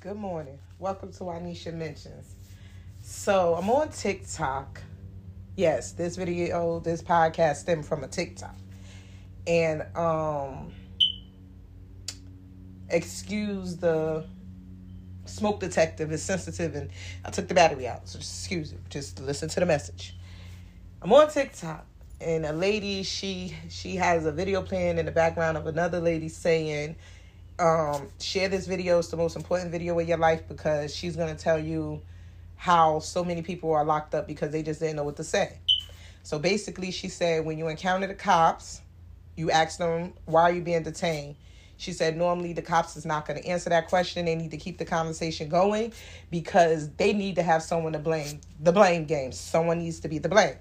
Good morning. Welcome to Anisha Mentions. So I'm on TikTok. Yes, this video, this podcast stemmed from a TikTok. And um excuse the smoke detective is sensitive and I took the battery out. So just excuse it. Just listen to the message. I'm on TikTok and a lady she she has a video playing in the background of another lady saying um, share this video. It's the most important video of your life because she's going to tell you how so many people are locked up because they just didn't know what to say. So basically she said when you encounter the cops you ask them why are you being detained? She said normally the cops is not going to answer that question. They need to keep the conversation going because they need to have someone to blame. The blame game. Someone needs to be the blame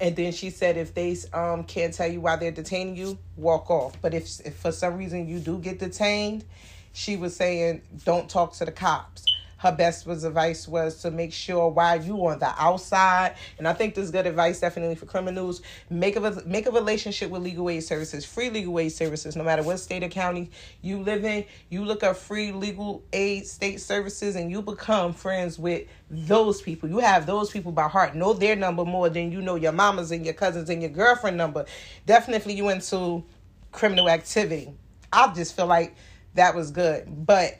and then she said, if they um, can't tell you why they're detaining you, walk off. But if, if for some reason you do get detained, she was saying, don't talk to the cops her best was advice was to make sure while you on the outside, and I think this is good advice definitely for criminals. Make a make a relationship with legal aid services, free legal aid services, no matter what state or county you live in. You look up free legal aid state services, and you become friends with those people. You have those people by heart. Know their number more than you know your mamas and your cousins and your girlfriend number. Definitely, you into criminal activity. I just feel like that was good, but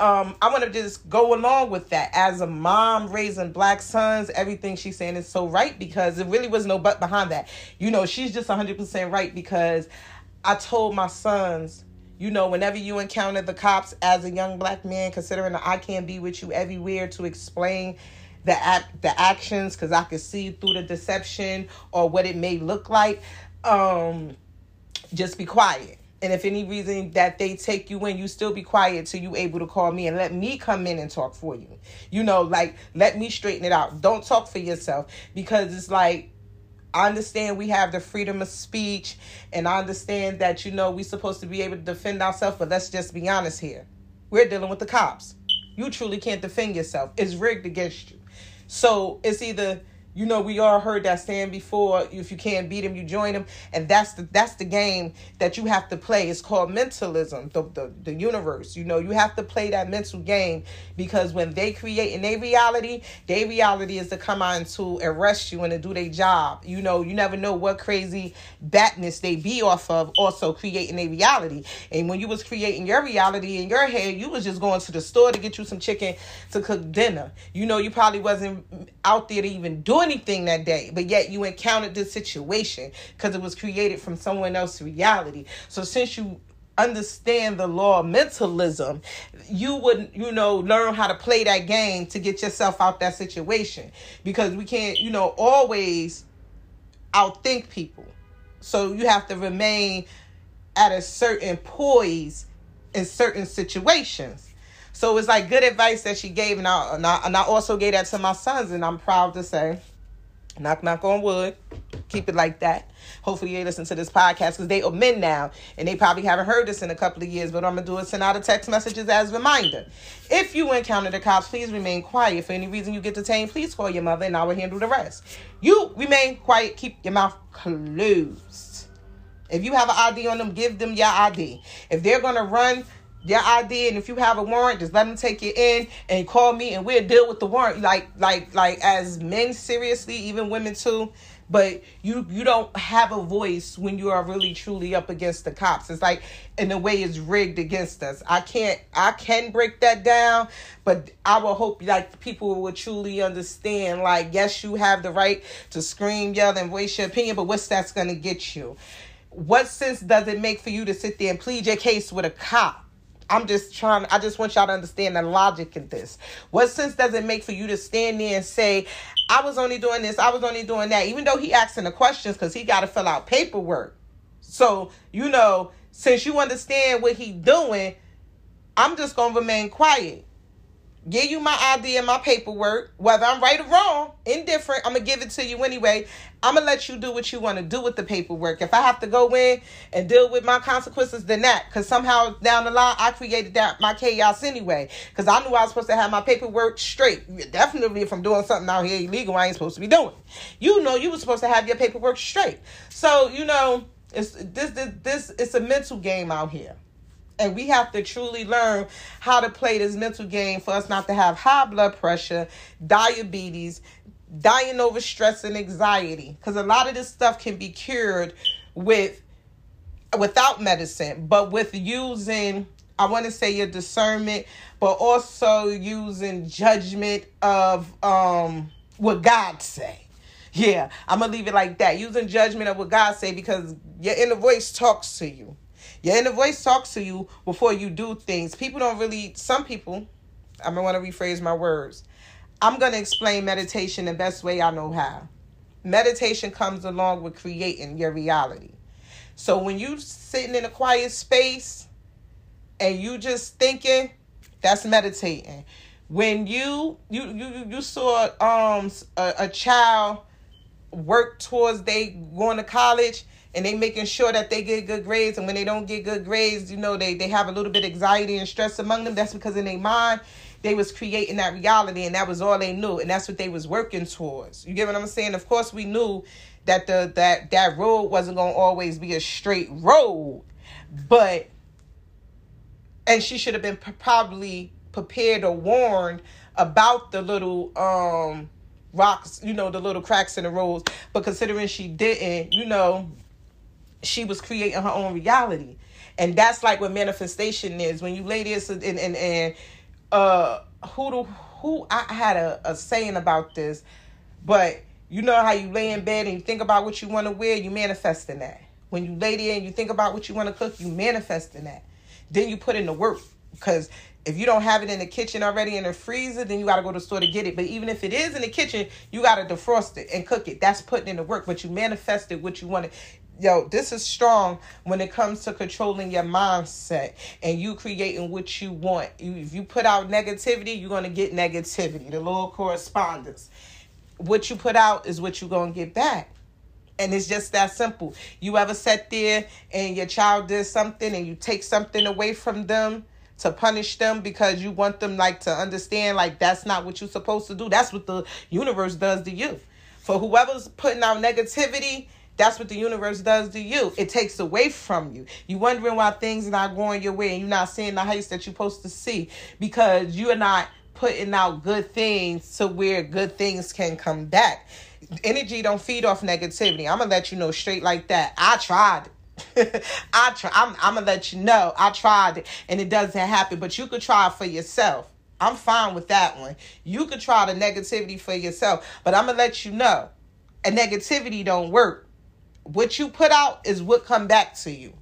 um, I want to just go along with that. As a mom raising black sons, everything she's saying is so right because it really was no but behind that. You know, she's just 100% right because I told my sons, you know, whenever you encounter the cops as a young black man, considering that I can't be with you everywhere to explain the act, the actions, because I can see through the deception or what it may look like, um, just be quiet and if any reason that they take you in, you still be quiet till you able to call me and let me come in and talk for you. You know, like let me straighten it out. Don't talk for yourself because it's like I understand we have the freedom of speech and I understand that you know we're supposed to be able to defend ourselves, but let's just be honest here. We're dealing with the cops. You truly can't defend yourself. It's rigged against you. So it's either you know, we all heard that saying before. If you can't beat them, you join them, and that's the that's the game that you have to play. It's called mentalism, the the, the universe. You know, you have to play that mental game because when they create in their reality, their reality is to come on to arrest you and to do their job. You know, you never know what crazy badness they be off of. Also creating a reality, and when you was creating your reality in your head, you was just going to the store to get you some chicken to cook dinner. You know, you probably wasn't out there to even do anything that day, but yet you encountered this situation because it was created from someone else's reality. So since you understand the law of mentalism, you would, you know, learn how to play that game to get yourself out that situation. Because we can't, you know, always outthink people. So you have to remain at a certain poise in certain situations. So it's like good advice that she gave, and I, and I, and I also gave that to my sons, and I'm proud to say Knock, knock on wood. Keep it like that. Hopefully they listen to this podcast because they are men now and they probably haven't heard this in a couple of years. But I'm gonna do is send out a text messages as a reminder. If you encounter the cops, please remain quiet. For any reason you get detained, please call your mother and I will handle the rest. You remain quiet. Keep your mouth closed. If you have an ID on them, give them your ID. If they're gonna run your ID, and if you have a warrant, just let them take you in and call me, and we'll deal with the warrant. Like, like, like as men, seriously, even women too. But you you don't have a voice when you are really truly up against the cops. It's like in a way it's rigged against us. I can't I can break that down, but I will hope like people will truly understand. Like, yes, you have the right to scream, yell, and voice your opinion, but what's that's gonna get you? What sense does it make for you to sit there and plead your case with a cop? I'm just trying, I just want y'all to understand the logic in this. What sense does it make for you to stand there and say, I was only doing this, I was only doing that, even though he asking the questions because he got to fill out paperwork. So, you know, since you understand what he doing, I'm just going to remain quiet give you my ID and my paperwork, whether I'm right or wrong, indifferent, I'm gonna give it to you anyway. I'm gonna let you do what you want to do with the paperwork. If I have to go in and deal with my consequences, then that, because somehow down the line I created that my chaos anyway. Because I knew I was supposed to have my paperwork straight. Definitely, if I'm doing something out here illegal, I ain't supposed to be doing. You know, you were supposed to have your paperwork straight. So you know, it's this this this it's a mental game out here. And we have to truly learn how to play this mental game for us not to have high blood pressure, diabetes, dying over stress and anxiety. Because a lot of this stuff can be cured with without medicine, but with using I want to say your discernment, but also using judgment of um what God say. Yeah, I'm gonna leave it like that. Using judgment of what God say because your inner voice talks to you. Your inner voice talks to you before you do things. People don't really. Some people. I'm want to rephrase my words. I'm gonna explain meditation the best way I know how. Meditation comes along with creating your reality. So when you sitting in a quiet space and you just thinking, that's meditating. When you you you you saw um a, a child work towards they going to college and they making sure that they get good grades. And when they don't get good grades you know they they have a little bit of anxiety and stress among them. That's because in their mind they was creating that reality. And that was all they knew. And that's what they was working towards. You get what i'm saying? Of course we knew that the that that road wasn't going to always be a straight road. But and she should have been probably prepared or warned about the little um rocks, you know, the little cracks in the roads. But considering she didn't, you know, she was creating her own reality. And that's like what manifestation is. When you lay this and and, and uh who do who I had a, a saying about this, but you know how you lay in bed and you think about what you want to wear, you manifesting that. When you lay there and you think about what you want to cook, you manifesting that. Then you put in the work because if you don't have it in the kitchen already in the freezer, then you got to go to the store to get it. But even if it is in the kitchen, you got to defrost it and cook it. That's putting in the work, but you manifested what you wanted. Yo, this is strong when it comes to controlling your mindset and you creating what you want. You, if you put out negativity, you're going to get negativity. The law of correspondence. What you put out is what you're going to get back. And it's just that simple. You ever sat there and your child did something and you take something away from them to punish them because you want them like to understand like that's not what you're supposed to do. That's what the universe does to you. For whoever's putting out negativity, that's what the universe does to you. It takes away from you. You wondering why things are not going your way and you're not seeing the heights that you're supposed to see because you're not putting out good things to where good things can come back. Energy don't feed off negativity. I'm gonna let you know straight like that. I tried. I try. I'm, I'm gonna let you know I tried it and it doesn't happen. But you could try for yourself. I'm fine with that one. You could try the negativity for yourself, but I'm gonna let you know, a negativity don't work. What you put out is what come back to you.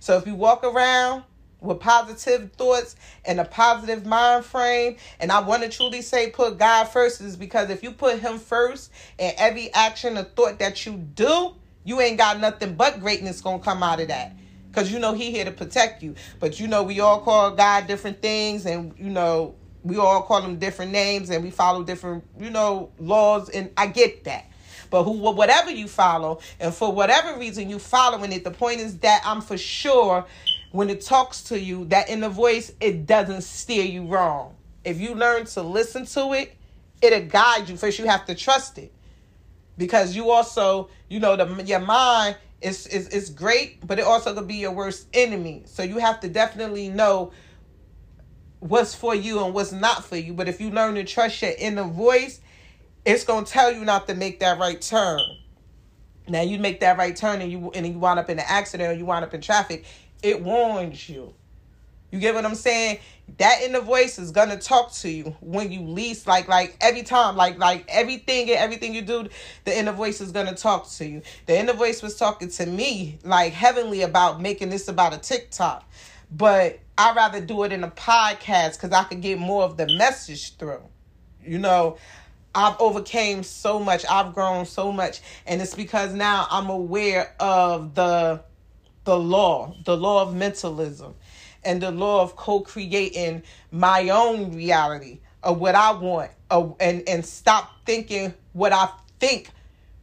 So if you walk around with positive thoughts and a positive mind frame, and I want to truly say put God first, is because if you put Him first in every action or thought that you do, you ain't got nothing but greatness gonna come out of that. Cause you know he here to protect you. But you know we all call God different things and you know we all call him different names and we follow different, you know, laws and I get that. But who whatever you follow and for whatever reason you following it, the point is that I'm for sure when it talks to you, that in the voice, it doesn't steer you wrong. If you learn to listen to it, it'll guide you. First, you have to trust it because you also you know the your mind is is is great but it also could be your worst enemy so you have to definitely know what's for you and what's not for you but if you learn to trust your inner voice it's going to tell you not to make that right turn now you make that right turn and you and you wind up in an accident or you wind up in traffic it warns you you get what I'm saying? That inner voice is gonna talk to you when you least like like every time like like everything and everything you do, the inner voice is gonna talk to you. The inner voice was talking to me like heavenly about making this about a TikTok, but I'd rather do it in a podcast because I could get more of the message through. You know, I've overcame so much. I've grown so much, and it's because now I'm aware of the the law, the law of mentalism and the law of co-creating my own reality of what I want of, and and stop thinking what I think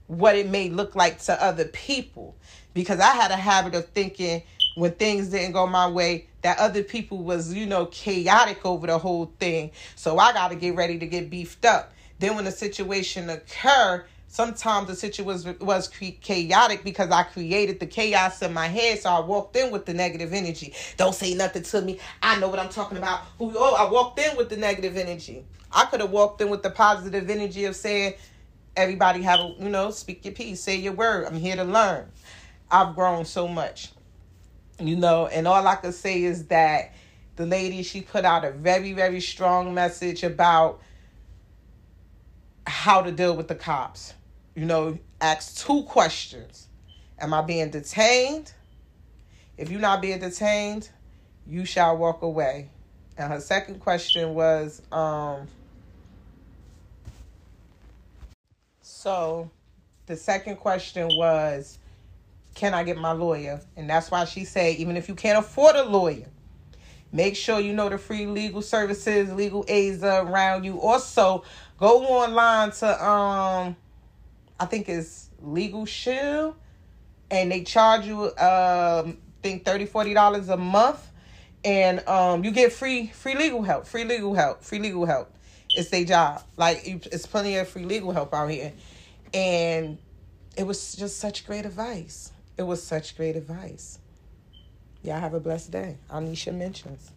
what it may look like to other people. Because I had a habit of thinking when things didn't go my way that other people was you know chaotic over the whole thing. So I got to get ready to get beefed up then when the situation occur sometimes the situation was was chaotic because I created the chaos in my head. So I walked in with the negative energy. Don't say nothing to me. I know what I'm talking about. Who? Oh, I walked in with the negative energy. I could have walked in with the positive energy of saying, everybody have a you know speak your piece, say your word. I'm here to learn. I've grown so much, you know, and all I could say is that the lady she put out a very very strong message about how to deal with the cops you know, ask two questions. Am I being detained? If you're not being detained, you shall walk away. And her second question was, um, so the second question was, can I get my lawyer? And that's why she said, even if you can't afford a lawyer, make sure you know the free legal services, legal aids around you. Also, go online to um I think it's Legal Shield, and they charge you um I think 30 40 dollars a month. And um you get free free legal help free legal help free legal help. It's their job. Like it's plenty of free legal help out here. And it was just such great advice. It was such great advice. Y'all have a blessed day. Anisha mentions